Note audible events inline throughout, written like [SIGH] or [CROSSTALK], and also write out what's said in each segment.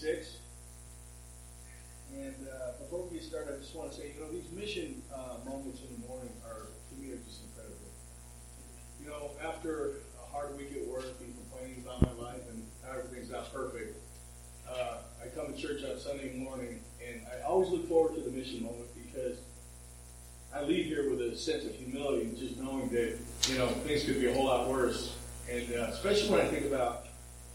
26. And uh, before we get started, I just want to say, you know, these mission uh, moments in the morning are, to me, are just incredible. You know, after a hard week at work and complaining about my life and how everything's not perfect, uh, I come to church on Sunday morning, and I always look forward to the mission moment because I leave here with a sense of humility and just knowing that, you know, things could be a whole lot worse. And uh, especially when I think about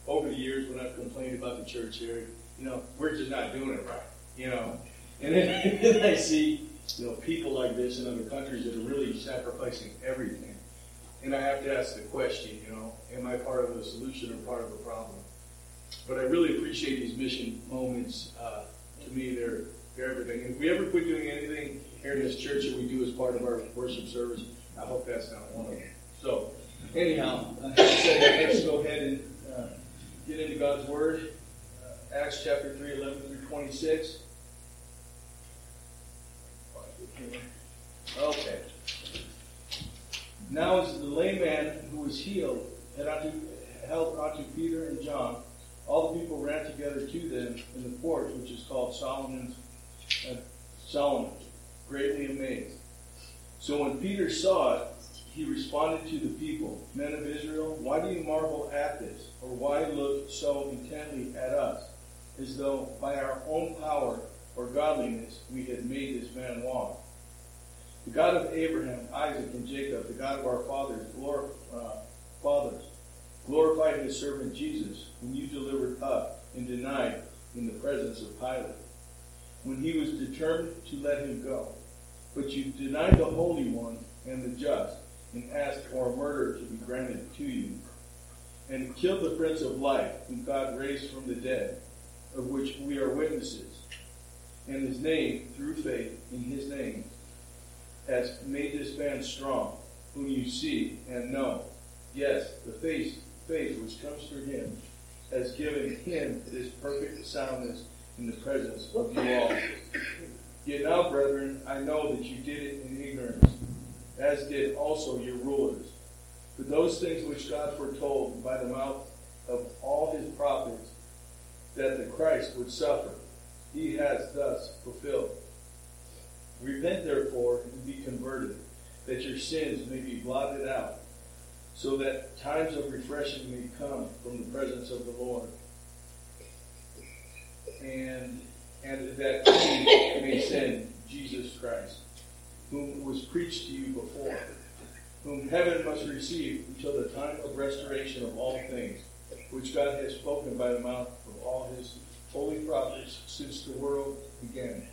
over the years when I've complained about the church here, you know, we're just not doing it right, you know. And then, [LAUGHS] I see, you know, people like this in other countries that are really sacrificing everything. And I have to ask the question, you know, am I part of the solution or part of the problem? But I really appreciate these mission moments. Uh, to me, they're, they're everything. If we ever quit doing anything here in this church that we do as part of our worship service, I hope that's not one of them. So, anyhow, let's go ahead and uh, get into God's Word. Uh, Acts chapter 3, 11 through 26. Okay. Now as the lame man who was healed had unto, held unto Peter and John, all the people ran together to them in the porch, which is called Solomon's uh, Solomon, greatly amazed. So when Peter saw it, he responded to the people, Men of Israel, why do you marvel at this? Or why look so intently at us, as though by our own power or godliness we had made this man walk? The God of Abraham, Isaac, and Jacob, the God of our fathers, glor- uh, fathers, glorified his servant Jesus, whom you delivered up and denied in the presence of Pilate, when he was determined to let him go. But you denied the Holy One and the just, and asked for a murder to be granted to you, and killed the Prince of Life, whom God raised from the dead, of which we are witnesses. And his name, through faith in his name, has made this man strong, whom you see and know. Yes, the faith, faith which comes through him has given him this perfect soundness in the presence of you all. Yet now, brethren, I know that you did it in ignorance, as did also your rulers. For those things which God foretold by the mouth of all his prophets that the Christ would suffer, he has thus fulfilled. Repent therefore and be converted, that your sins may be blotted out, so that times of refreshing may come from the presence of the Lord. And and that he may send Jesus Christ, whom was preached to you before, whom heaven must receive until the time of restoration of all things, which God has spoken by the mouth of all his holy prophets since the world began.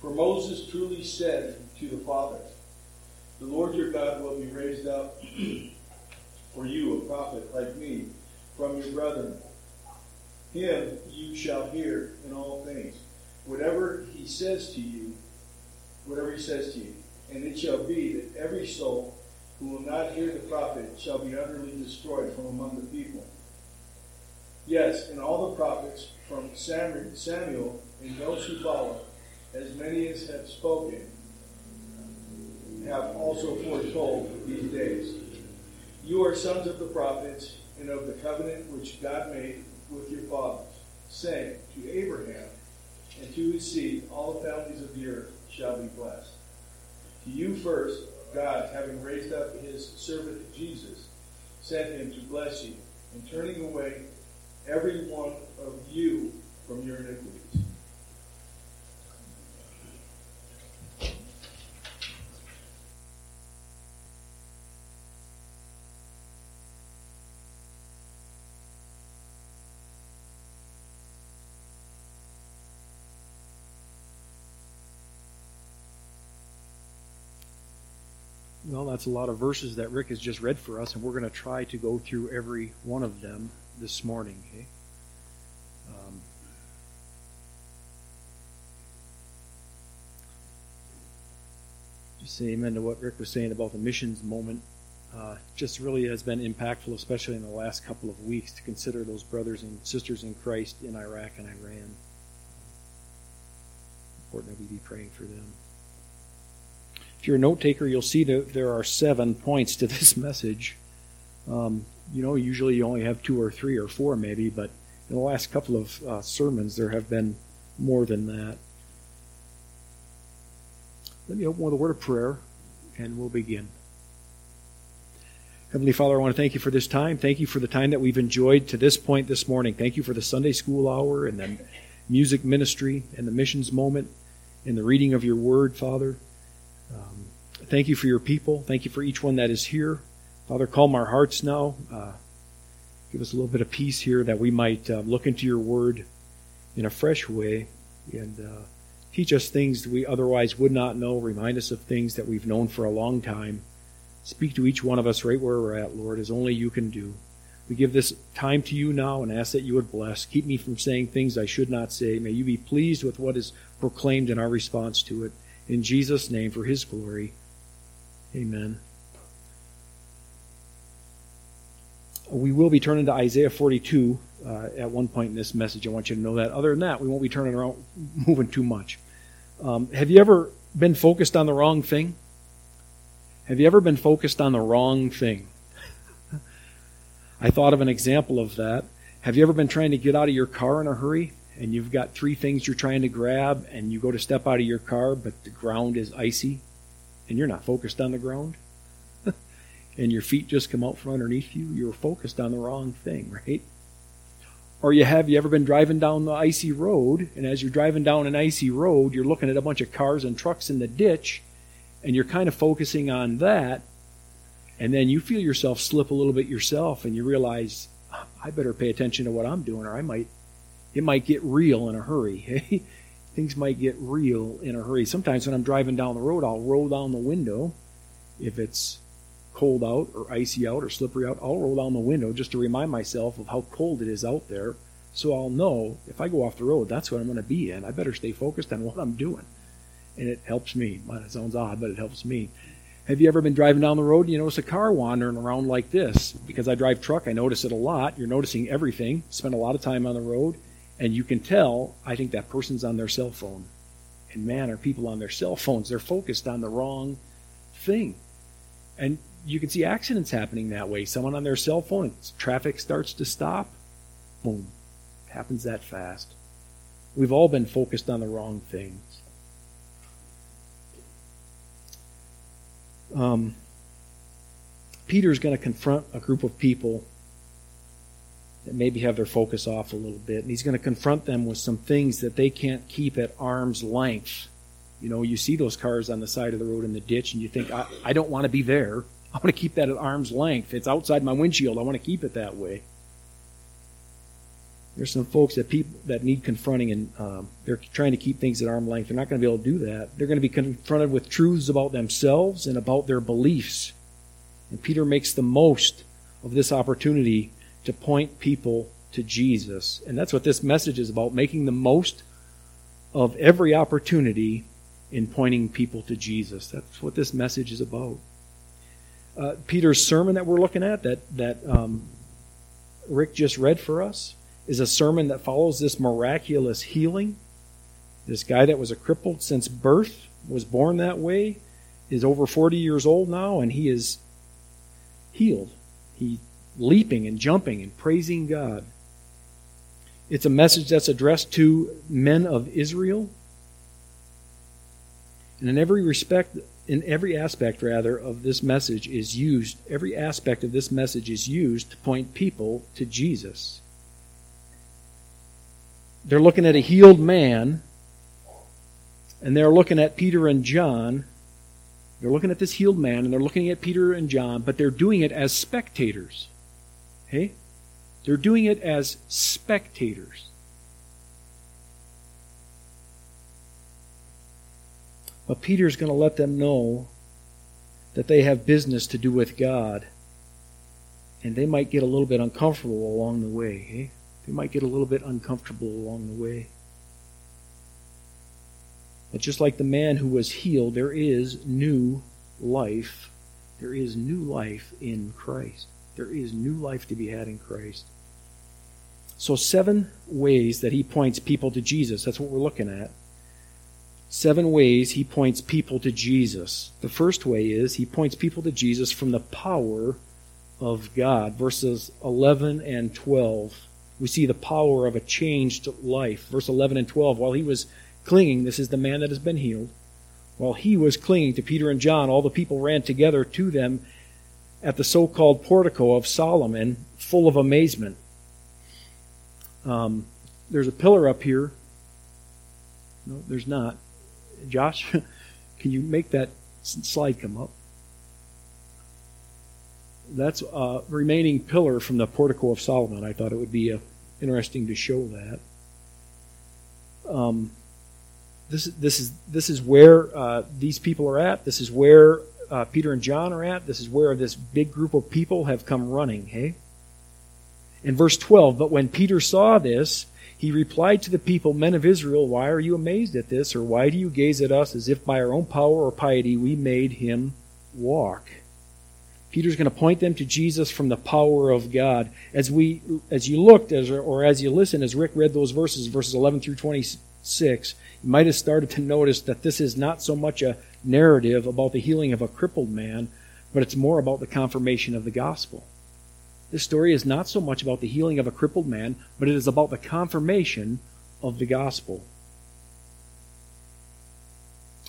For Moses truly said to the fathers, The Lord your God will be raised up [CLEARS THROAT] for you a prophet like me from your brethren. Him you shall hear in all things. Whatever he says to you, whatever he says to you. And it shall be that every soul who will not hear the prophet shall be utterly destroyed from among the people. Yes, and all the prophets from Samuel and those who follow as many as have spoken, have also foretold these days. You are sons of the prophets and of the covenant which God made with your fathers, saying to Abraham and to his seed, all the families of the earth shall be blessed. To you first, God, having raised up his servant Jesus, sent him to bless you, and turning away every one of you from your iniquities. Well, that's a lot of verses that Rick has just read for us, and we're going to try to go through every one of them this morning. Okay? Um, just say amen to what Rick was saying about the missions moment. Uh, just really has been impactful, especially in the last couple of weeks, to consider those brothers and sisters in Christ in Iraq and Iran. Important that we be praying for them. If you're a note taker, you'll see that there are seven points to [LAUGHS] this message. Um, you know, usually you only have two or three or four, maybe, but In the last couple of uh, sermons, there have been more than that. Let me open with a word of prayer, and we'll begin. Heavenly Father, I want to thank you for this time. Thank you for the time that we've enjoyed to this point this morning. Thank you for the Sunday school hour and the music ministry and the missions moment and the reading of your word, Father. Um, thank you for your people. Thank you for each one that is here. Father, calm our hearts now. Uh, give us a little bit of peace here that we might uh, look into your word in a fresh way and uh, teach us things we otherwise would not know. Remind us of things that we've known for a long time. Speak to each one of us right where we're at, Lord, as only you can do. We give this time to you now and ask that you would bless. Keep me from saying things I should not say. May you be pleased with what is proclaimed in our response to it. In Jesus' name, for his glory. Amen. We will be turning to Isaiah 42 uh, at one point in this message. I want you to know that. Other than that, we won't be turning around, [LAUGHS] moving too much. Um, have you ever been focused on the wrong thing? Have you ever been focused on the wrong thing? [LAUGHS] I thought of an example of that. Have you ever been trying to get out of your car in a hurry and you've got three things you're trying to grab and you go to step out of your car but the ground is icy and you're not focused on the ground? [LAUGHS] and your feet just come out from underneath you, you're focused on the wrong thing, right? Or you have you ever been driving down the icy road, and as you're driving down an icy road, you're looking at a bunch of cars and trucks in the ditch, and you're kind of focusing on that, and then you feel yourself slip a little bit yourself, and you realize, I better pay attention to what I'm doing, or I might, it might get real in a hurry. [LAUGHS] Things might get real in a hurry. Sometimes when I'm driving down the road, I'll roll down the window if it's cold out or icy out or slippery out, I'll roll down the window just to remind myself of how cold it is out there. So I'll know if I go off the road, that's what I'm going to be in. I better stay focused on what I'm doing. And it helps me. It sounds odd, but it helps me. Have you ever been driving down the road and you notice a car wandering around like this? Because I drive truck, I notice it a lot. You're noticing everything, spend a lot of time on the road, and you can tell, I think that person's on their cell phone. And man, are people on their cell phones? They're focused on the wrong thing. And you can see accidents happening that way. Someone on their cell phone, traffic starts to stop, boom, happens that fast. We've all been focused on the wrong things. Um, Peter's going to confront a group of people that maybe have their focus off a little bit, and he's going to confront them with some things that they can't keep at arm's length. You know, you see those cars on the side of the road in the ditch, and you think, I, I don't want to be there. [LAUGHS] I want to keep that at arm's length. It's outside my windshield. I want to keep it that way. There's some folks that people that need confronting, and um, they're trying to keep things at arm's length. They're not going to be able to do that. They're going to be confronted with truths about themselves and about their beliefs. And Peter makes the most of this opportunity to point people to Jesus. And that's what this message is about making the most of every opportunity in pointing people to Jesus. That's what this message is about uh, Peter's sermon that we're looking at, that, that um, Rick just read for us, is a sermon that follows this miraculous healing. This guy that was a crippled since birth, was born that way, is over 40 years old now, and he is healed. He leaping and jumping and praising God. It's a message that's addressed to men of Israel. And in every respect, in every aspect rather of this message is used every aspect of this message is used to point people to Jesus they're looking at a healed man and they're looking at Peter and John they're looking at this healed man and they're looking at Peter and John but they're doing it as spectators hey they're doing it as spectators But Peter's going to let them know that they have business to do with God. And they might get a little bit uncomfortable along the way. Eh? They might get a little bit uncomfortable along the way. But just like the man who was healed, there is new life. There is new life in Christ. There is new life to be had in Christ. So, seven ways that he points people to Jesus. That's what we're looking at seven ways he points people to Jesus. The first way is he points people to Jesus from the power of God. Verses 11 and 12. we see the power of a changed life. Verse 11 and 12, while he was clinging, this is the man that has been healed. While he was clinging to Peter and John, all the people ran together to them at the so called portico of Solomon, full of amazement. Um, there's a pillar up here. No, there's not. Josh, [LAUGHS] can you make that slide come up? That's a remaining pillar from the portico of Solomon. I thought it would be uh, interesting to show that. Um, this is this is this is where uh, these people are at. This is where uh, Peter and John are at. This is where this big group of people have come running. Hey. In verse twelve, but when Peter saw this, he replied to the people, Men of Israel, why are you amazed at this, or why do you gaze at us as if by our own power or piety we made him walk? Peter's going to point them to Jesus from the power of God. As we, as you looked, as, or as you listened, as Rick read those verses, verses 11 through 26, you might have started to notice that this is not so much a narrative about the healing of a crippled man, but it's more about the confirmation of the gospel. This story is not so much about the healing of a crippled man, but it is about the confirmation of the gospel.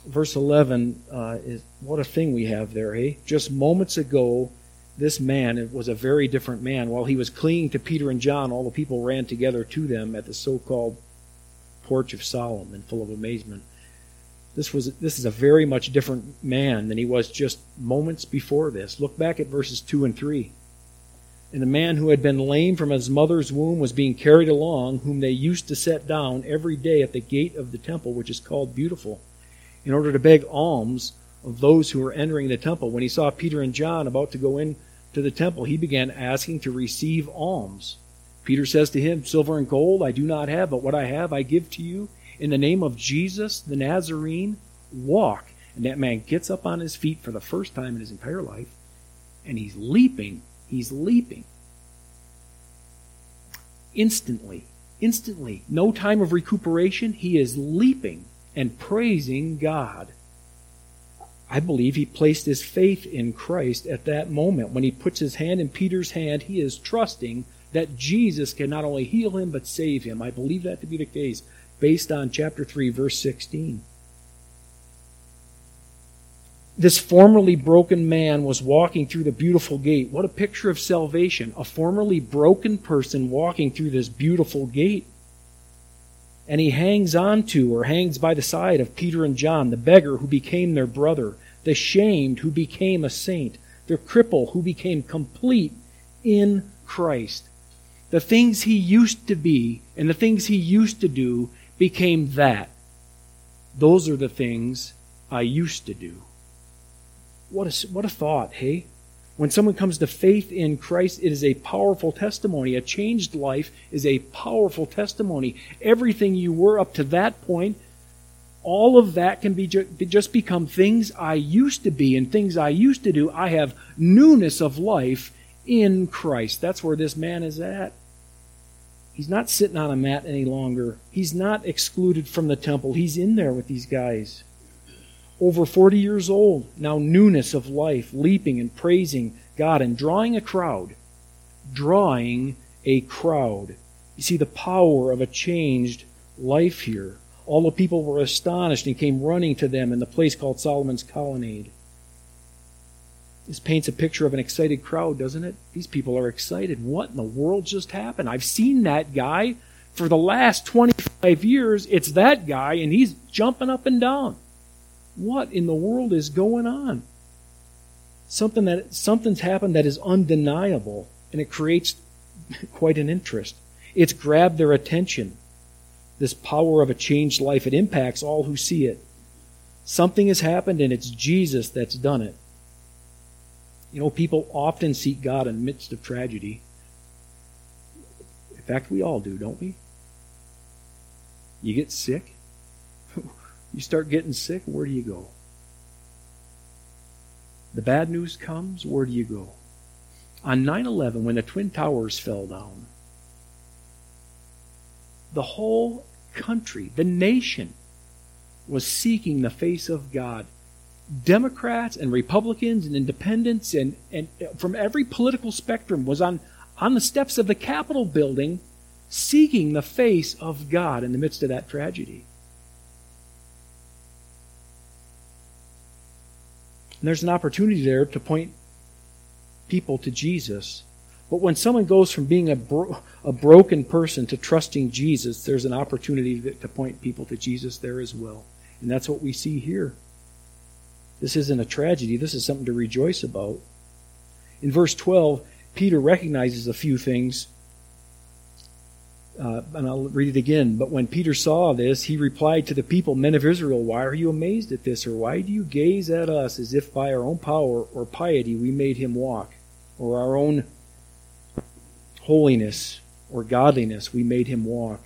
Verse 11 uh, is what a thing we have there, eh? Just moments ago, this man was a very different man. While he was clinging to Peter and John, all the people ran together to them at the so called porch of Solomon, full of amazement. This was this is a very much different man than he was just moments before this. Look back at verses two and three. And the man who had been lame from his mother's womb was being carried along, whom they used to set down every day at the gate of the temple, which is called Beautiful, in order to beg alms of those who were entering the temple. When he saw Peter and John about to go in to the temple, he began asking to receive alms. Peter says to him, Silver and gold I do not have, but what I have I give to you. In the name of Jesus the Nazarene, walk. And that man gets up on his feet for the first time in his entire life, and he's leaping He's leaping. Instantly, instantly, no time of recuperation, he is leaping and praising God. I believe he placed his faith in Christ at that moment. When he puts his hand in Peter's hand, he is trusting that Jesus can not only heal him but save him. I believe that to be the case based on chapter 3, verse 16 this formerly broken man was walking through the beautiful gate. What a picture of salvation. A formerly broken person walking through this beautiful gate. And he hangs on to or hangs by the side of Peter and John, the beggar who became their brother, the shamed who became a saint, the cripple who became complete in Christ. The things he used to be and the things he used to do became that. Those are the things I used to do. What a, what a thought, hey? When someone comes to faith in Christ, it is a powerful testimony. A changed life is a powerful testimony. Everything you were up to that point, all of that can be ju- just become things I used to be and things I used to do. I have newness of life in Christ. That's where this man is at. He's not sitting on a mat any longer. He's not excluded from the temple. He's in there with these guys over 40 years old, now newness of life, leaping and praising God and drawing a crowd. Drawing a crowd. You see the power of a changed life here. All the people were astonished and came running to them in the place called Solomon's Colonnade. This paints a picture of an excited crowd, doesn't it? These people are excited. What in the world just happened? I've seen that guy for the last 25 years. It's that guy, and he's jumping up and down. What in the world is going on? Something that something's happened that is undeniable, and it creates [LAUGHS] quite an interest. It's grabbed their attention. This power of a changed life, it impacts all who see it. Something has happened, and it's Jesus that's done it. You know, people often seek God in the midst of tragedy. In fact, we all do, don't we? You get sick, [LAUGHS] you start getting sick, where do you go? The bad news comes, where do you go? On 9 11, when the Twin Towers fell down, the whole country, the nation, was seeking the face of God. Democrats and Republicans and independents and, and from every political spectrum was on, on the steps of the Capitol building seeking the face of God in the midst of that tragedy. And there's an opportunity there to point people to Jesus. But when someone goes from being a, bro- a broken person to trusting Jesus, there's an opportunity to point people to Jesus there as well. And that's what we see here. This isn't a tragedy, this is something to rejoice about. In verse 12, Peter recognizes a few things. Uh, and I'll read it again. But when Peter saw this, he replied to the people, Men of Israel, why are you amazed at this? Or why do you gaze at us as if by our own power or piety we made him walk? Or our own holiness or godliness we made him walk?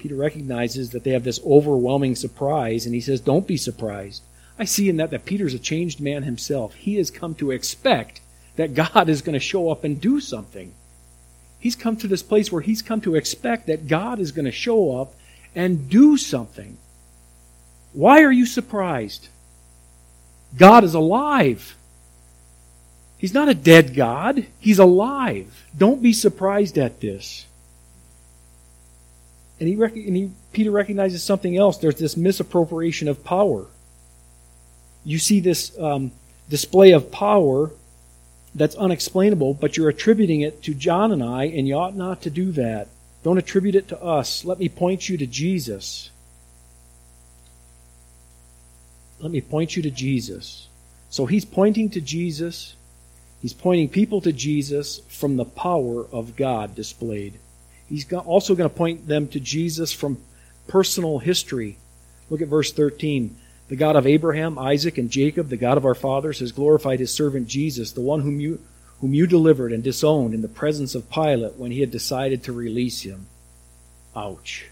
Peter recognizes that they have this overwhelming surprise, and he says, Don't be surprised. I see in that that Peter's a changed man himself. He has come to expect that God is going to show up and do something. He's come to this place where he's come to expect that God is going to show up and do something. Why are you surprised? God is alive. He's not a dead God. He's alive. Don't be surprised at this. And, he, rec- and he, Peter recognizes something else. There's this misappropriation of power. You see this um, display of power that's unexplainable, but you're attributing it to John and I, and you ought not to do that. Don't attribute it to us. Let me point you to Jesus. Let me point you to Jesus. So he's pointing to Jesus. He's pointing people to Jesus from the power of God displayed. He's also going to point them to Jesus from personal history. Look at verse 13. The God of Abraham, Isaac, and Jacob, the God of our fathers, has glorified his servant Jesus, the one whom you, whom you delivered and disowned in the presence of Pilate when he had decided to release him. Ouch.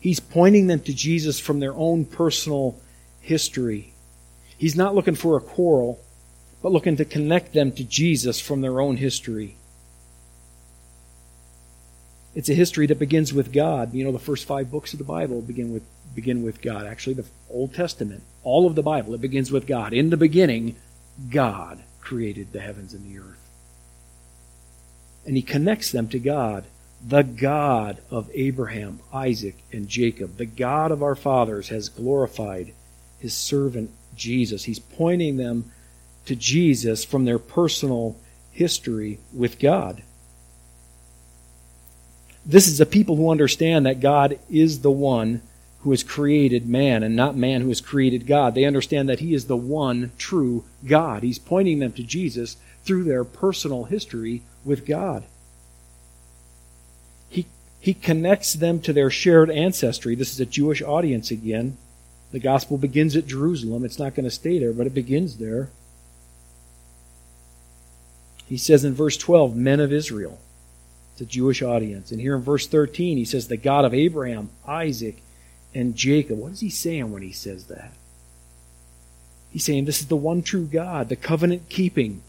He's pointing them to Jesus from their own personal history. He's not looking for a quarrel, but looking to connect them to Jesus from their own history. It's a history that begins with God. You know, the first five books of the Bible begin with begin with God. Actually, the Old Testament, all of the Bible, it begins with God. In the beginning, God created the heavens and the earth. And he connects them to God, the God of Abraham, Isaac, and Jacob. The God of our fathers has glorified his servant Jesus. He's pointing them to Jesus from their personal history with God. This is a people who understand that God is the one who has created man and not man who has created God. They understand that He is the one true God. He's pointing them to Jesus through their personal history with God. He, he connects them to their shared ancestry. This is a Jewish audience again. The gospel begins at Jerusalem. It's not going to stay there, but it begins there. He says in verse 12, men of Israel. A Jewish audience. And here in verse 13, he says, the God of Abraham, Isaac, and Jacob. What is he saying when he says that? He's saying this is the one true God, the covenant keeping,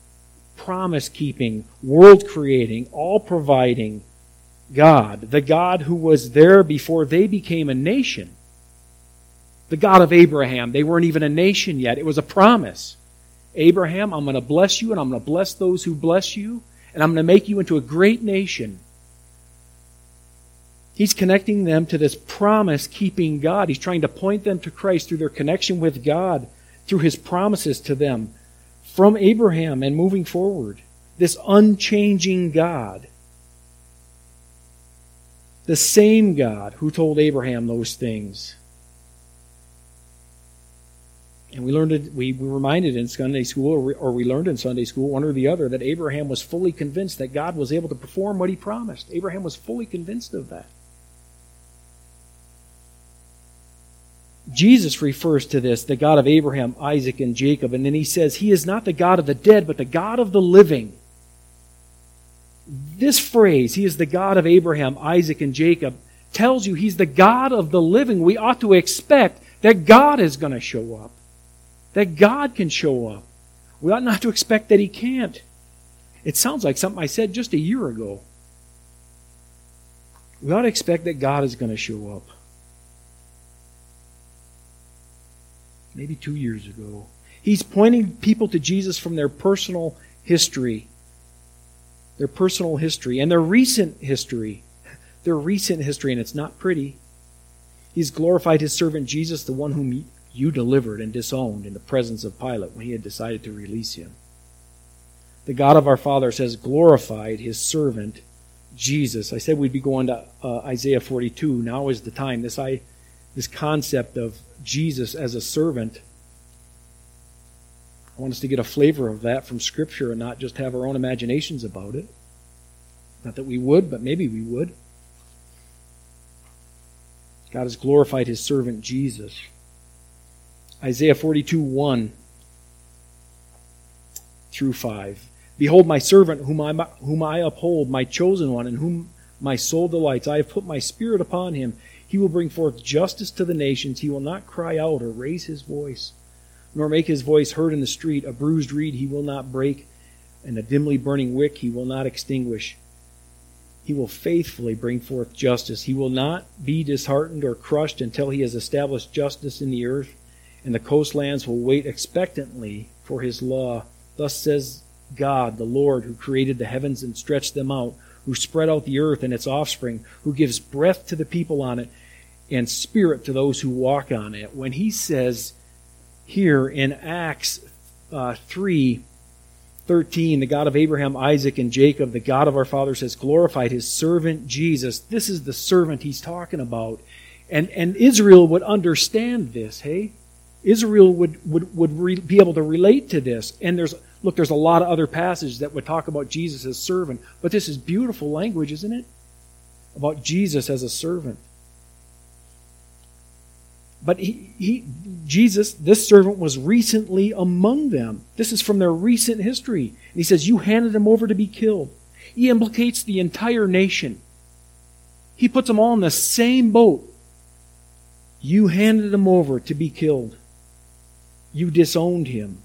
promise keeping, world creating, all providing God, the God who was there before they became a nation. The God of Abraham. They weren't even a nation yet. It was a promise. Abraham, I'm going to bless you and I'm going to bless those who bless you and I'm going to make you into a great nation. He's connecting them to this promise keeping God. He's trying to point them to Christ through their connection with God, through his promises to them from Abraham and moving forward. This unchanging God. The same God who told Abraham those things. And we learned it, we were reminded in Sunday school, or we, or we learned in Sunday school, one or the other, that Abraham was fully convinced that God was able to perform what he promised. Abraham was fully convinced of that. Jesus refers to this, the God of Abraham, Isaac, and Jacob, and then he says, He is not the God of the dead, but the God of the living. This phrase, He is the God of Abraham, Isaac, and Jacob, tells you He's the God of the living. We ought to expect that God is going to show up, that God can show up. We ought not to expect that He can't. It sounds like something I said just a year ago. We ought to expect that God is going to show up. maybe two years ago. He's pointing people to Jesus from their personal history. their personal history, and their recent history. Their recent history, and it's not pretty. He's glorified his servant Jesus, the one whom you delivered and disowned in the presence of Pilate when he had decided to release him. The God of our fathers has glorified his servant Jesus. I said we'd be going to uh, Isaiah 42. Now is the time. This, I, this concept of Jesus as a servant. I want us to get a flavor of that from Scripture and not just have our own imaginations about it. Not that we would, but maybe we would. God has glorified his servant Jesus. Isaiah 42 1 through 5. Behold, my servant, whom I, whom I uphold, my chosen one, in whom my soul delights. I have put my spirit upon him. He will bring forth justice to the nations. He will not cry out or raise his voice, nor make his voice heard in the street. A bruised reed he will not break, and a dimly burning wick he will not extinguish. He will faithfully bring forth justice. He will not be disheartened or crushed until he has established justice in the earth, and the coastlands will wait expectantly for his law. Thus says God, the Lord, who created the heavens and stretched them out, who spread out the earth and its offspring, who gives breath to the people on it and spirit to those who walk on it. When he says here in Acts uh, 3 13, the God of Abraham, Isaac, and Jacob, the God of our fathers, has glorified his servant Jesus. This is the servant he's talking about. And, and Israel would understand this, hey? Israel would, would, would re, be able to relate to this. And there's Look, there's a lot of other passages that would talk about Jesus as servant, but this is beautiful language, isn't it? About Jesus as a servant. But he, he, Jesus, this servant was recently among them. This is from their recent history. And he says, You handed him over to be killed. He implicates the entire nation. He puts them all in the same boat. You handed him over to be killed. You disowned him.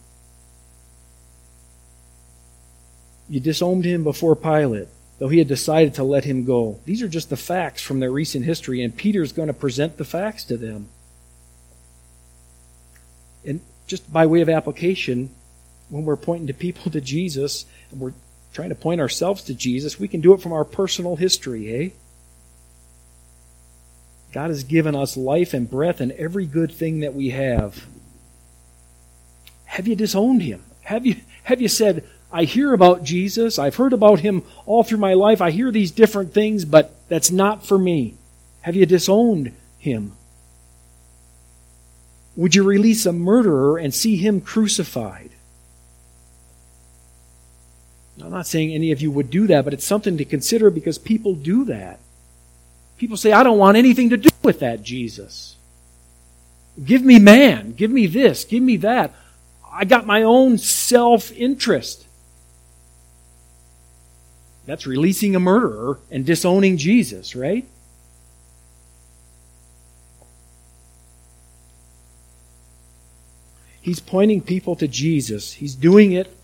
You disowned him before Pilate, though he had decided to let him go. These are just the facts from their recent history, and Peter's going to present the facts to them. And just by way of application, when we're pointing to people to Jesus, and we're trying to point ourselves to Jesus, we can do it from our personal history, eh? God has given us life and breath and every good thing that we have. Have you disowned him? Have you, have you said, I hear about Jesus. I've heard about him all through my life. I hear these different things, but that's not for me. Have you disowned him? Would you release a murderer and see him crucified? I'm not saying any of you would do that, but it's something to consider because people do that. People say, I don't want anything to do with that Jesus. Give me man. Give me this. Give me that. I got my own self interest. That's releasing a murderer and disowning Jesus, right? He's pointing people to Jesus. He's doing it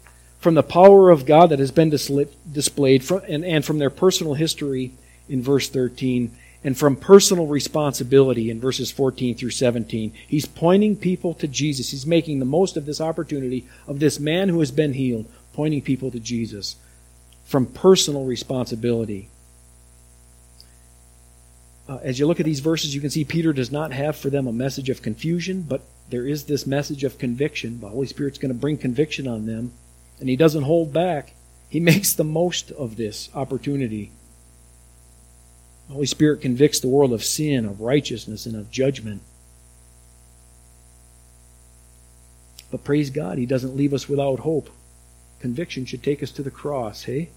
from the power of God that has been displayed from, and, and from their personal history in verse 13 and from personal responsibility in verses 14 through 17. He's pointing people to Jesus. He's making the most of this opportunity of this man who has been healed, pointing people to Jesus from personal responsibility. Uh, as you look at these verses, you can see Peter does not have for them a message of confusion, but there is this message of conviction. The Holy Spirit's going to bring conviction on them, and he doesn't hold back. He [LAUGHS] makes the most of this opportunity. The Holy Spirit convicts the world of sin, of righteousness, and of judgment. But praise God, He doesn't leave us without hope. Conviction should take us to the cross, hey?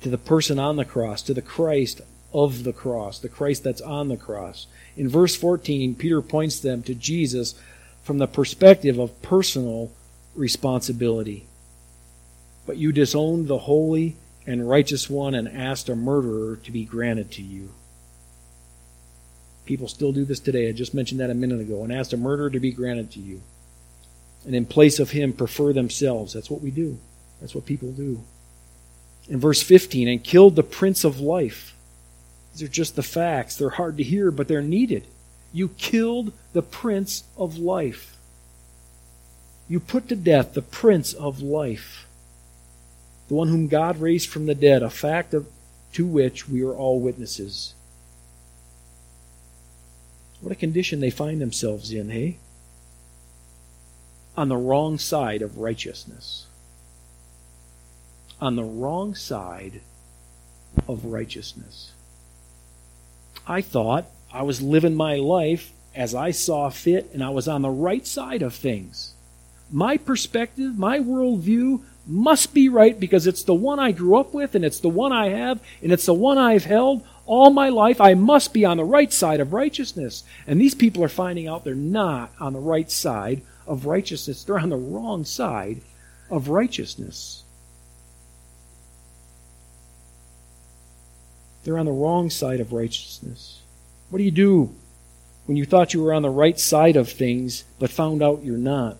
to the person on the cross, to the Christ of the cross, the Christ that's on the cross. In verse 14, Peter points them to Jesus from the perspective of personal responsibility. But you disowned the holy and righteous one and asked a murderer to be granted to you. People still do this today. I just mentioned that a minute ago. And asked a murderer to be granted to you. And in place of him, prefer themselves. That's what we do. That's what people do in verse 15 and killed the Prince of Life. These are just the facts. They're hard to hear, but they're needed. You killed the Prince of Life. You put to death the Prince of Life. The one whom God raised from the dead, a fact of, to which we are all witnesses. What a condition they find themselves in, hey? On the wrong side of righteousness. On the wrong side of righteousness. I thought I was living my life as I saw fit and I was on the right side of things. My perspective, my worldview must be right because it's the one I grew up with and it's the one I have and it's the one I've held all my life. I must be on the right side of righteousness. And these people are finding out they're not on the right side of righteousness. They're on the wrong side of righteousness. They're on the wrong side of righteousness. What do you do when you thought you were on the right side of things but found out you're not?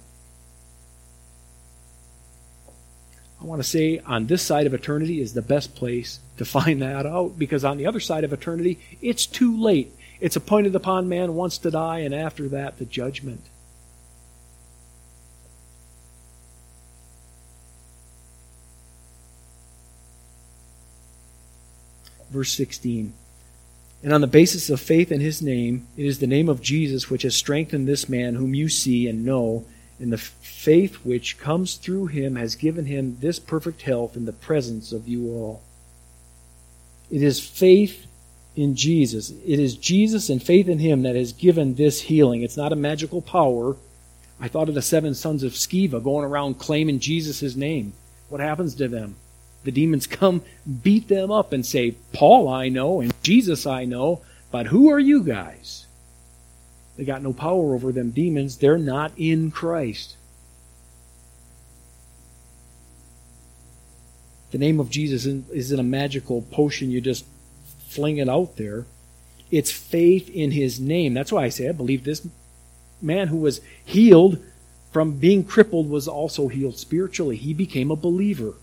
I want to say on this side of eternity is the best place to find that out because on the other side of eternity, it's too late. It's appointed upon man once to die, and after that, the judgment. verse 16. And on the basis of faith in his name, it is the name of Jesus which has strengthened this man whom you see and know, and the faith which comes through him has given him this perfect health in the presence of you all. It is faith in Jesus. It is Jesus and faith in him that has given this healing. It's not a magical power. I thought of the seven sons of Sceva going around claiming Jesus' name. What happens to them? the demons come beat them up and say, Paul I know and Jesus I know, but who are you guys? They got no power over them demons. They're not in Christ. The name of Jesus isn't a magical potion you just fling it out there. It's faith in his name. That's why I say I believe this man who was healed from being crippled was also healed spiritually. He became a believer.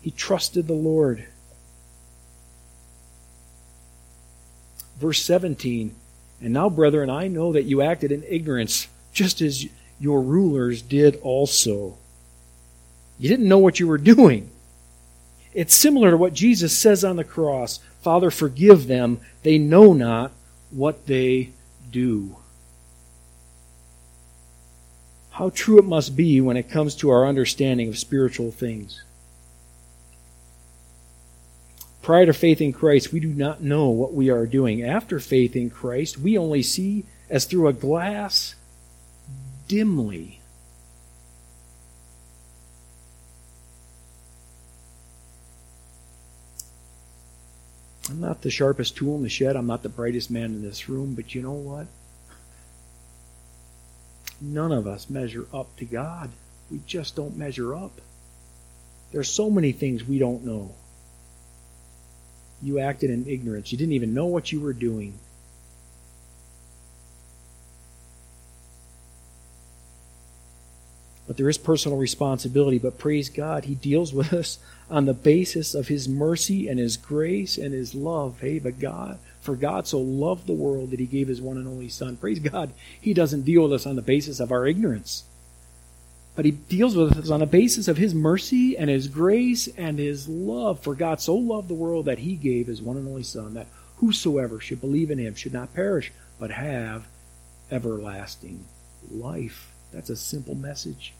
He trusted the Lord. Verse 17 And now, brethren, I know that you acted in ignorance, just as your rulers did also. You didn't know what you were doing. It's similar to what Jesus says on the cross Father, forgive them. They know not what they do. How true it must be when it comes to our understanding of spiritual things. Prior to faith in Christ, we do not know what we are doing. After faith in Christ, we only see as through a glass dimly. I'm not the sharpest tool in the shed. I'm not the brightest man in this room, but you know what? None of us measure up to God. We just don't measure up. There's so many things we don't know you acted in ignorance. You didn't even know what you were doing. But there is personal responsibility. But praise God, He deals with [LAUGHS] us on the basis of His mercy and His grace and His love. Hey, but God, for God so loved the world that He gave His one and only Son. Praise God, He doesn't deal with us on the basis of our ignorance. But he deals with us on a basis of his mercy and his grace and his love. For God so loved the world that he gave his one and only Son, that whosoever should believe in him should not perish, but have everlasting life. That's a simple message.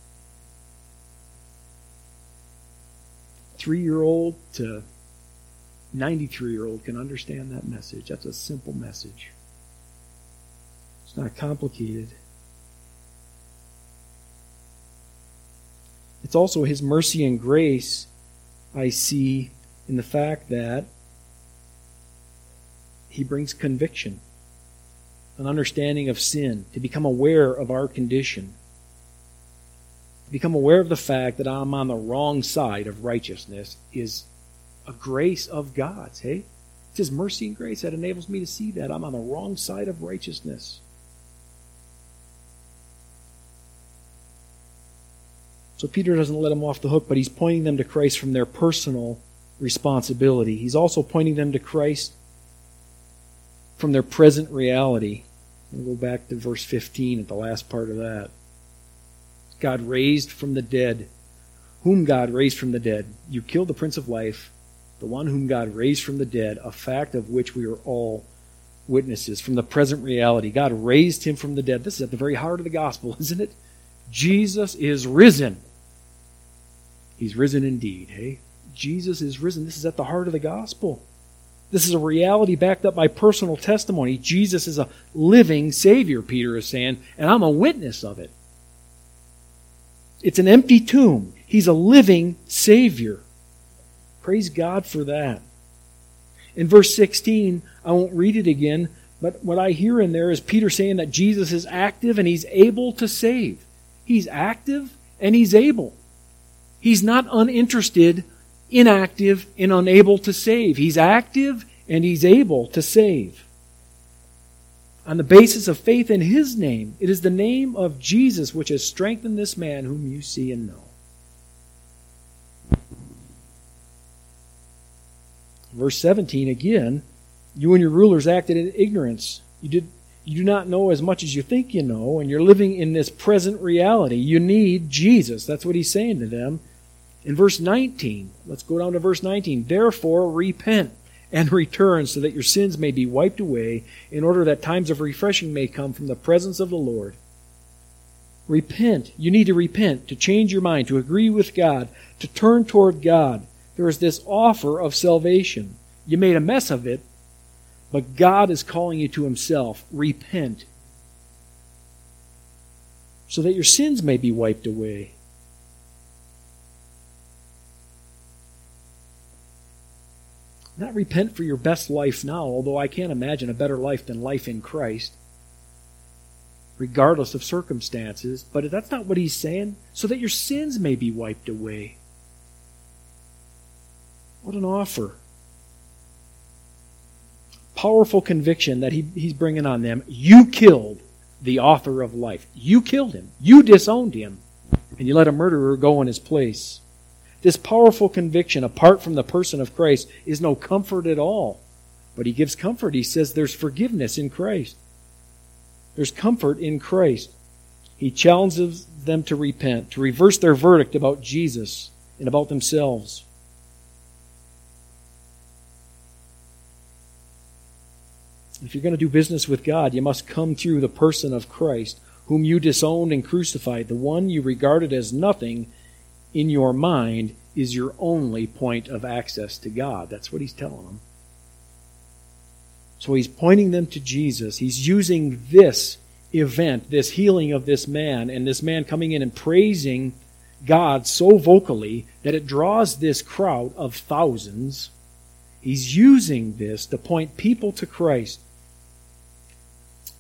Three year old to 93 year old can understand that message. That's a simple message. It's not complicated. It's also His mercy and grace I see in the fact that He brings conviction, an understanding of sin, to become aware of our condition, to become aware of the fact that I'm on the wrong side of righteousness is a grace of God's, hey? It's His mercy and grace that enables me to see that I'm on the wrong side of righteousness. So Peter doesn't let them off the hook, but he's pointing them to Christ from their personal responsibility. He's also pointing them to Christ from their present reality. We'll go back to verse 15 at the last part of that. God raised from the dead, whom God raised from the dead. You killed the Prince of Life, the one whom God raised from the dead, a fact of which we are all witnesses from the present reality. God raised him from the dead. This is at the very heart of the gospel, [LAUGHS] isn't it? Jesus is risen. He's risen indeed, hey? Jesus is risen. This is at the heart of the gospel. This is a reality backed up by personal testimony. Jesus is a living Savior, Peter is saying, and I'm a witness of it. It's an empty tomb. He's a living Savior. Praise God for that. In verse 16, I won't read it again, but what I hear in there is Peter saying that Jesus is active and he's able to save. He's active and he's able. He's not uninterested, inactive, and unable to save. He's active and he's able to save. On the basis of faith in his name, it is the name of Jesus which has strengthened this man whom you see and know. Verse 17 again, you and your rulers acted in ignorance. You did you do not know as much as you think you know, and you're living in this present reality. You need Jesus. That's what he's saying to them. In verse 19, let's go down to verse 19. Therefore, repent and [LAUGHS] return so that your sins may be wiped away, in order that times of refreshing may come from the presence of the Lord. Repent. You need to repent, to change your mind, to agree with God, to turn toward God there is this offer of salvation. You made a mess of it, but God is calling you to Himself. Repent. So that your sins may be wiped away. Not repent for your best life now, although I can't imagine a better life than life in Christ, regardless of circumstances. But that's not what he's saying. So that your sins may be wiped away. What an offer. Powerful conviction that he, he's bringing on them. You killed the author of life. You killed him. You disowned him. And you let a murderer go in his place. This powerful conviction, apart from the person of Christ, is no comfort at all. But he gives comfort. He says there's forgiveness in Christ. There's comfort in Christ. He challenges them to repent, to reverse their verdict about Jesus and about themselves. If you're going to do business with God, you must come through the person of Christ, whom you disowned and crucified. The one you regarded as nothing in your mind is your only point of access to God. That's what he's telling them. So he's pointing them to Jesus. He's using this event, this healing of this man, and this man coming in and praising God so vocally that it draws this crowd of thousands. He's using this to point people to Christ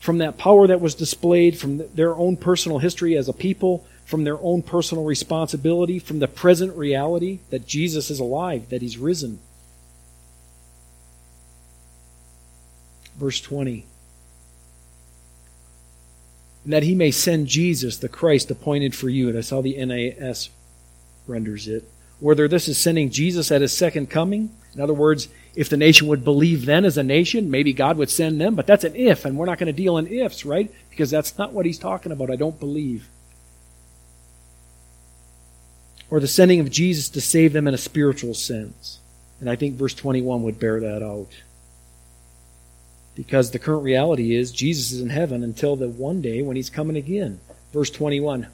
from that power that was displayed, from their own personal history as a people, from their own personal responsibility, from the present reality that Jesus is alive, that he's risen. Verse 20. And that he may send Jesus, the Christ appointed for you. And that's how the NAS renders it. Whether this is sending Jesus at his second coming, in other words, if the nation would believe then as a nation, maybe God would send them, but that's an if, and we're not going to deal in ifs, right? Because that's not what he's talking about. I don't believe. Or the sending of Jesus to save them in a spiritual sense. And I think verse 21 would bear that out. Because the current reality is Jesus is in heaven until the one day when he's coming again. Verse 21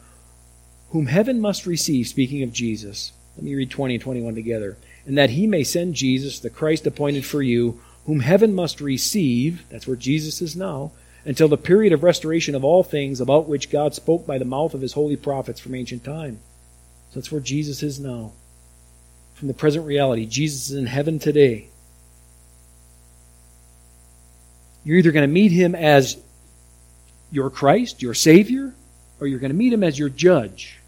Whom heaven must receive, speaking of Jesus. Let me read 20 and 21 together and that he may send Jesus, the Christ appointed for you, whom heaven must receive, that's where Jesus is now, until the period of restoration of all things about which God spoke by the mouth of his holy prophets from ancient time. So that's where Jesus is now. From the present reality, Jesus is in heaven today. You're either going to meet him as your Christ, your Savior, or you're going to meet him as your judge.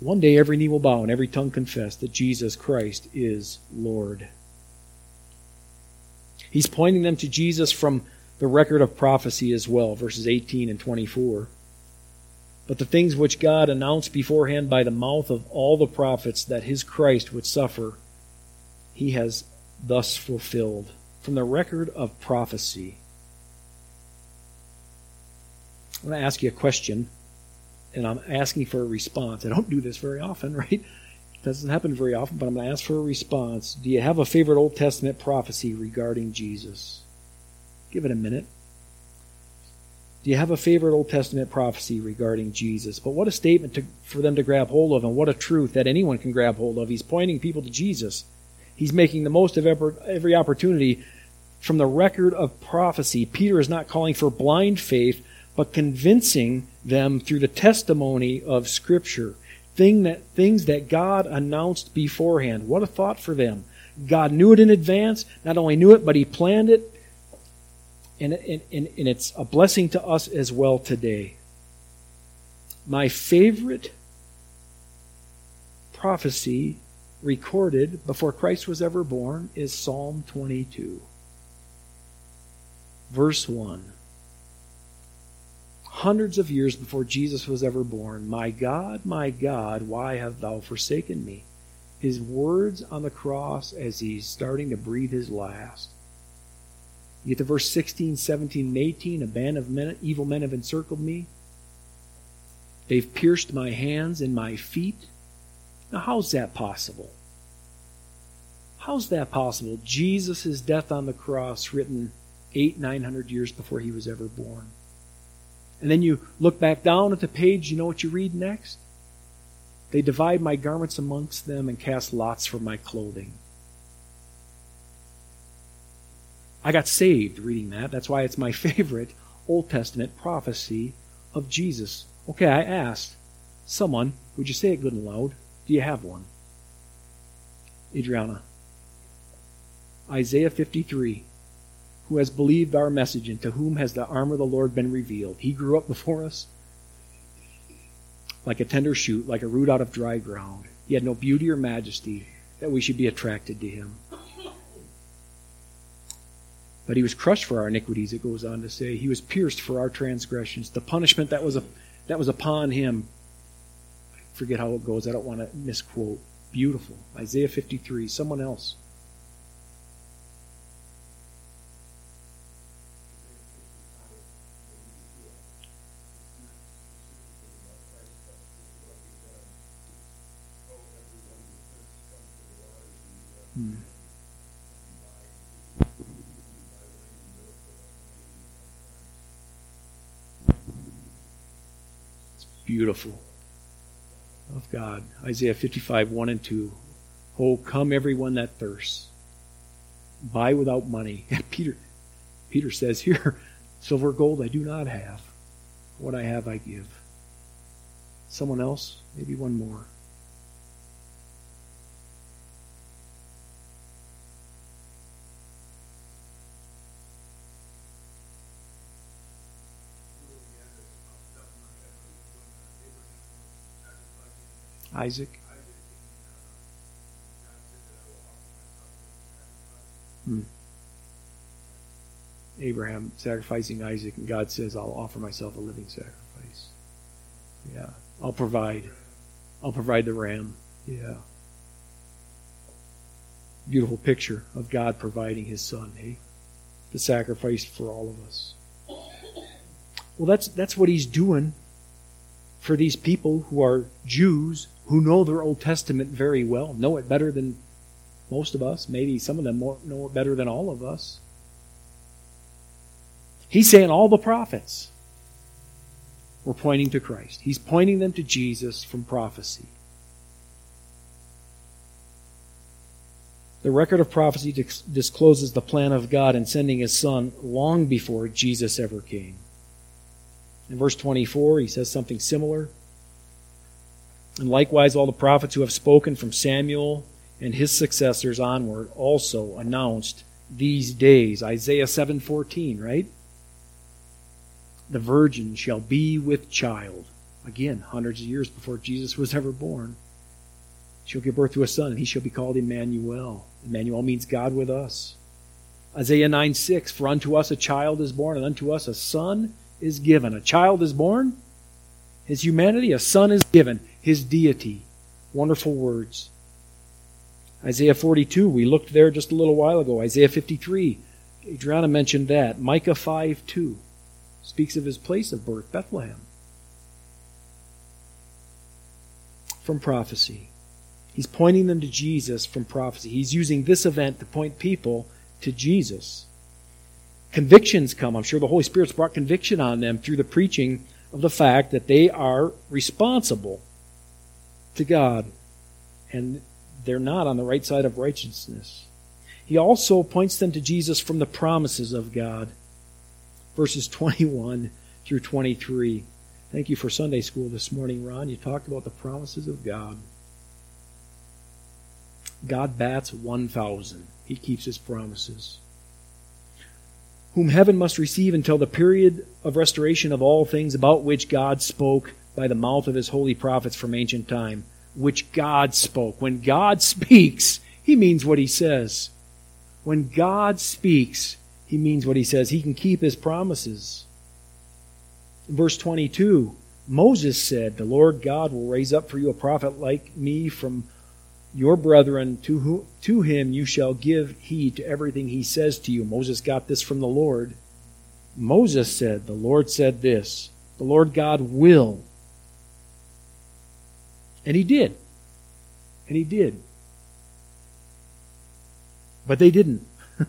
One day every knee will bow and every tongue confess that Jesus Christ is Lord. He's pointing them to Jesus from the record of prophecy as well, verses 18 and 24. But the things which God announced beforehand by the mouth of all the prophets that his Christ would suffer, he has thus fulfilled. From the record of prophecy. I'm going to ask you a question. and I'm asking for a response. I don't do this very often, [LAUGHS] right? It doesn't happen very often, but I'm going to ask for a response. Do you have a favorite Old Testament prophecy regarding Jesus? Give it a minute. Do you have a favorite Old Testament prophecy regarding Jesus? But what a statement to, for them to grab hold of, and what a truth that anyone can grab hold of. He's pointing people to Jesus. He's making the most of every opportunity from the record of prophecy. Peter is not calling for blind faith, but convincing them through the testimony of Scripture. Thing that, things that God announced beforehand. What a thought for them. God knew it in advance, not only knew it, but He planned it, and, and, and, it's a blessing to us as well today. My favorite prophecy recorded before Christ was ever born is Psalm 22. Verse 1. Hundreds of years before Jesus was ever born, My God, my God, why have thou forsaken me? His words on the cross as he's starting to breathe his last. You get to verse 16, 17, and 18. A band of men, evil men have encircled me. They've pierced my hands and my feet. Now, how's that possible? How's that possible? Jesus' death on the cross, written eight, nine hundred years before he was ever born. And then you look back down at the page, you know what you read next? They divide my garments amongst them and cast lots for my clothing. I got saved reading that. That's why it's my [LAUGHS] favorite Old Testament prophecy of Jesus. Okay, I asked someone, would you say it good and loud? Do you have one? Adriana. Isaiah 53. Who has believed our message, and to whom has the arm of the Lord been revealed? He grew up before us like a tender shoot, like a root out of dry ground. He had no beauty or majesty that we should be attracted to him. But he was crushed for our iniquities, it goes on to say. He was pierced for our transgressions. The punishment that was, a, that was upon him, I forget how it goes, I don't want to misquote. Beautiful. Isaiah 53, someone else. Beautiful of God. Isaiah 55, 1 and 2. Oh, come everyone that thirsts. Buy without money. [LAUGHS] Peter, Peter says here, silver gold I do not have. What I have I give. Someone else? Maybe one more. Isaac? Hmm. Abraham sacrificing Isaac, and God says, I'll offer myself a living sacrifice. Yeah. I'll provide. I'll provide the ram. Yeah. Beautiful picture of God providing his son, hey? The sacrifice for all of us. Well, that's that's what he's doing for these people who are Jews who know their Old Testament very well, know it better than most of us. Maybe some of them know it better than all of us. He's saying all the prophets were pointing to Christ. He's pointing them to Jesus from prophecy. The record of prophecy discloses the plan of God in sending his son long before Jesus ever came. In verse 24, he says something similar. And likewise, all the prophets who have spoken from Samuel and his successors onward also announced these days. Isaiah 7:14, right? The virgin shall be with child. Again, hundreds of years before Jesus was ever born. She'll give birth to a son, and he shall be called Emmanuel. Emmanuel means God with us. Isaiah 9 6, For unto us a child is born, and unto us a son is given. A child is born, his humanity, a son is given, his deity. Wonderful words. Isaiah 42, we looked there just a little while ago. Isaiah 53, Adriana mentioned that. Micah 5 2 speaks of his place of birth, Bethlehem. from prophecy. He's pointing them to Jesus from prophecy. He's using this event to point people to Jesus. Convictions come. I'm sure the Holy Spirit's brought conviction on them through the preaching of the fact that they are responsible to God and they're not on the right side of righteousness. He also points them to Jesus from the promises of God. Verses 21 through 23. Thank you for Sunday school this morning, Ron. You talked about the promises of God. God bats 1,000. He keeps his promises. Whom heaven must receive until the period of restoration of all things about which God spoke by the mouth of his holy prophets from ancient time. Which God spoke. When God [LAUGHS] speaks, he means what he says. When God speaks, he means what he says. He can keep his promises. verse 22, Moses said, The Lord God will raise up for you a prophet like me from your brethren, to, who, to him you shall give heed to everything he says to you. Moses got this from the Lord. Moses said, The Lord said this. The Lord God will. And he did. And he did. But they didn't. [LAUGHS]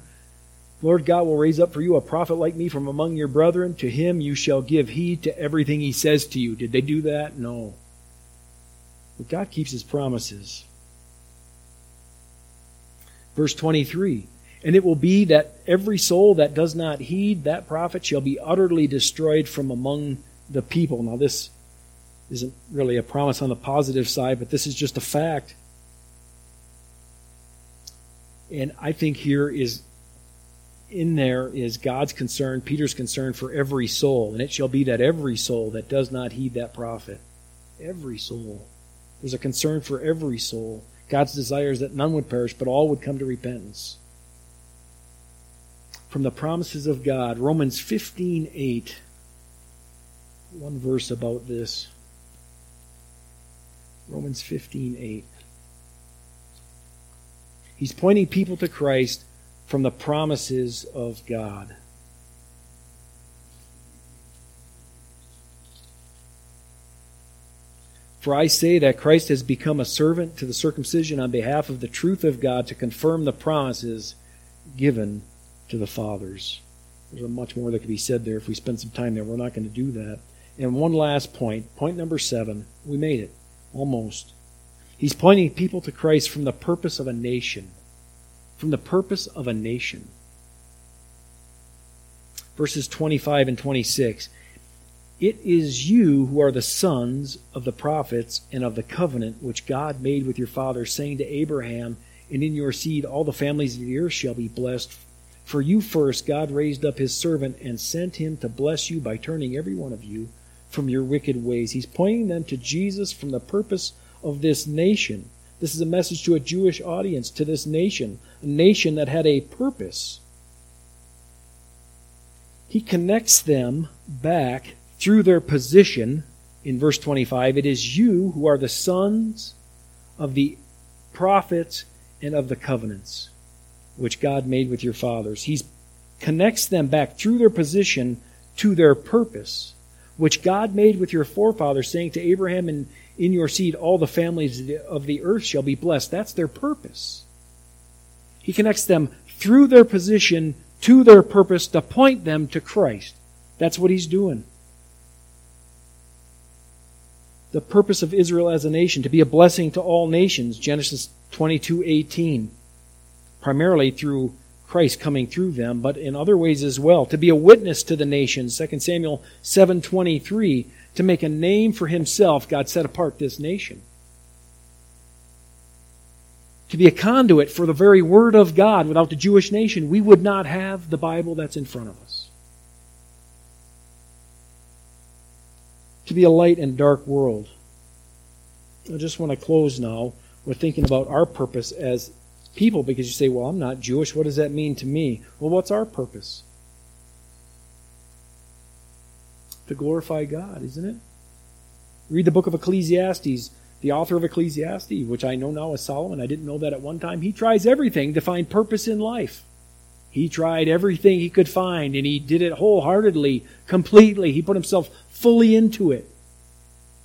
Lord God will raise up for you a prophet like me from among your brethren. To him you shall give heed to everything he says to you. Did they do that? No. But God keeps his promises. Verse 23 And it will be that every soul that does not heed that prophet shall be utterly destroyed from among the people. Now, this isn't really a promise on the positive side, but this is just a fact. And I think here is in there is God's concern, Peter's concern for every soul. And it shall be that every soul that does not heed that prophet, every soul. There's a concern for every soul. God's desire is that none would perish, but all would come to repentance. From the promises of God, Romans 15 8. One verse about this. Romans 15 8. He's pointing people to Christ from the promises of God. For I say that Christ has become a servant to the circumcision on behalf of the truth of God to confirm the promises given to the fathers. There's much more that could be said there if we spend some time there. We're not going to do that. And one last point, point number seven. We made it. Almost. He's pointing people to Christ from the purpose of a nation. From the purpose of a nation. Verses 25 and 26. It is you who are the sons of the prophets and of the covenant which God made with your fathers, saying to Abraham, And in your seed all the families of the earth shall be blessed. For you first God raised up his servant and sent him to bless you by turning every one of you from your wicked ways. He's pointing them to Jesus from the purpose of this nation. This is a message to a Jewish audience, to this nation, a nation that had a purpose. He connects them back through their position in verse 25 it is you who are the sons of the prophets and of the covenants which God made with your fathers. He connects them back through their position to their purpose, which God made with your forefathers, saying to Abraham, and in your seed all the families of the earth shall be blessed. That's their purpose. He connects them through their position to their purpose to point them to Christ. That's what he's doing the purpose of Israel as a nation, to be a blessing to all nations, Genesis 22:18. Primarily through Christ coming through them, but in other ways as well, to be a witness to the nations, 2 Samuel 7:23, to make a name for himself, God set apart this nation. To be a conduit for the very word of God without the Jewish nation, we would not have the Bible that's in front of us. To be a light in dark world. I just want to close now with thinking about our purpose as people because you say, well, I'm not Jewish. What does that mean to me? Well, what's our purpose? To glorify God, isn't it? Read the book of Ecclesiastes. The author of Ecclesiastes, which I know now is Solomon, I didn't know that at one time. He tries everything to find purpose in life. He tried everything he could find, and he did it wholeheartedly, completely. He put himself fully into it.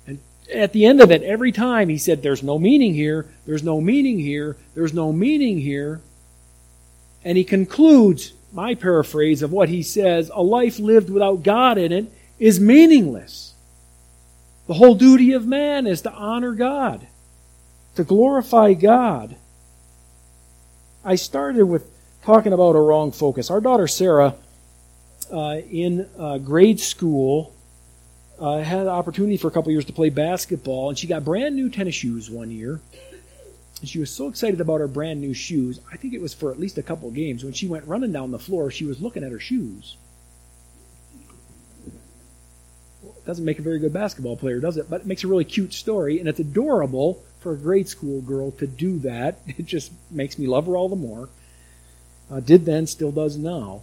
And at the end of it, every time he said, There's no meaning here, there's no meaning here, there's no meaning here. And he concludes, my paraphrase of what he says, a life lived without God in it is meaningless. The whole duty of man is to honor God, to glorify God. I started with talking about a wrong focus. Our daughter Sarah, uh, in uh, grade school, uh, had an opportunity for a couple years to play basketball, and she got brand new tennis shoes one year. And she was so excited about her brand new shoes. I think it was for at least a couple games. When she went running down the floor, she was looking at her shoes. doesn't make a very good basketball player, does it? But it makes a really cute story, and it's adorable for a grade school girl to do that. [LAUGHS] It just makes me love her all the more. Uh, did then, still does now.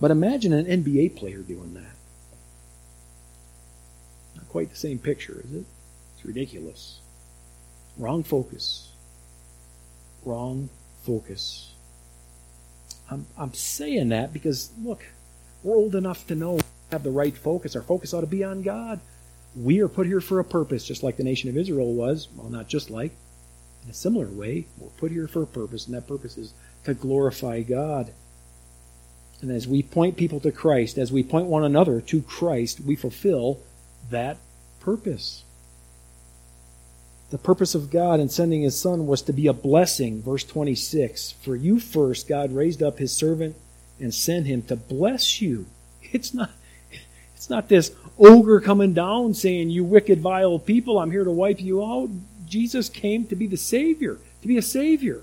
But imagine an NBA player doing that Not quite the same picture, is it? It's ridiculous. Wrong focus. Wrong focus. I'm, I'm saying that because, look, we're old enough to know have the right focus. Our focus ought to be on God. We are put here for a purpose, just like the nation of Israel was. Well, not just like. In a similar way, we're put here for a purpose, and that purpose is to glorify God. And as we point people to Christ, as we point one another to Christ, we fulfill that purpose. The purpose of God in sending his son was to be a blessing. Verse 26 For you first, God raised up his servant and sent him to bless you. It's not, it's not this ogre coming down saying, You wicked, vile people, I'm here to wipe you out. Jesus came to be the Savior, to be a Savior.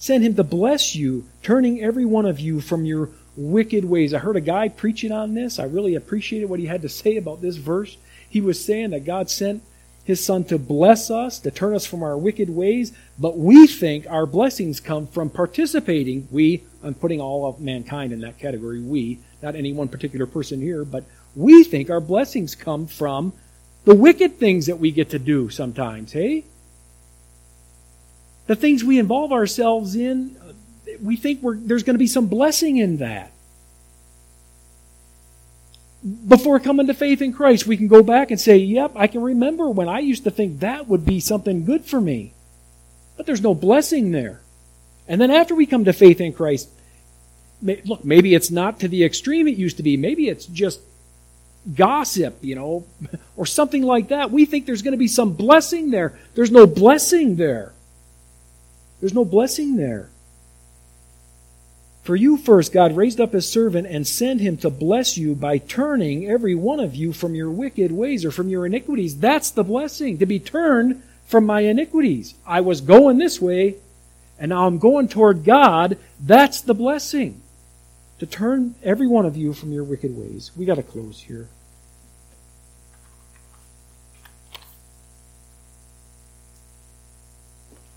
Send him to bless you, turning every one of you from your wicked ways. I heard a guy preaching on this. I really appreciated what he had to say about this verse. He was saying that God sent his son to bless us, to turn us from our wicked ways, but we think our blessings come from participating. We, I'm putting all of mankind in that category, we, not any one particular person here, but we think our blessings come from the wicked things that we get to do sometimes, hey? The things we involve ourselves in, we think there's going to be some blessing in that. Before coming to faith in Christ, we can go back and say, Yep, I can remember when I used to think that would be something good for me. But there's no blessing there. And then after we come to faith in Christ, look, maybe it's not to the extreme it used to be. Maybe it's just gossip, you know, [LAUGHS] or something like that. We think there's going to be some blessing there. There's no blessing there. There's no blessing there. For you first, God raised up his servant and sent him to bless you by turning every one of you from your wicked ways or from your iniquities. That's the blessing, to be turned from my iniquities. I was going this way, and now I'm going toward God. That's the blessing. To turn every one of you from your wicked ways. We got to close here.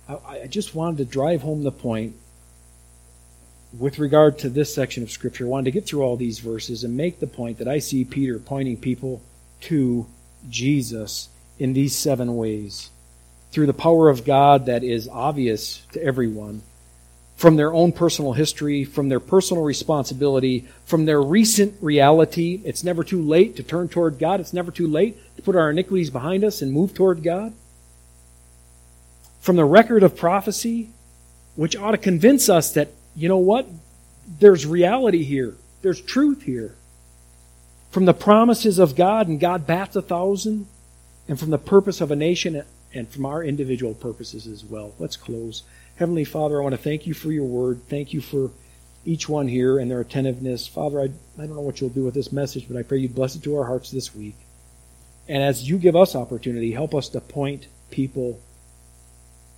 I, I just wanted to drive home the point with regard to this section of Scripture, I wanted to get through all these verses and make the point that I see Peter pointing people to Jesus in these seven ways. Through the power of God that is obvious to everyone, from their own personal history, from their personal responsibility, from their recent reality. It's never too late to turn toward God. It's never too late to put our iniquities behind us and move toward God. From the record of prophecy, which ought to convince us that you know what? There's reality here, there's truth here. From the promises of God, and God bats a thousand, and from the purpose of a nation, and from our individual purposes as well. Let's close. Heavenly Father, I want to thank you for your word. Thank you for each one here and their attentiveness. Father, I, I don't know what you'll do with this message, but I pray you bless it to our hearts this week. And as you give us opportunity, help us to point people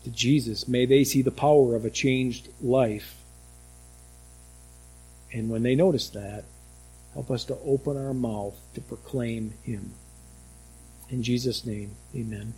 to Jesus. May they see the power of a changed life and when they notice that, help us to open our mouth to proclaim Him. In Jesus' name, amen.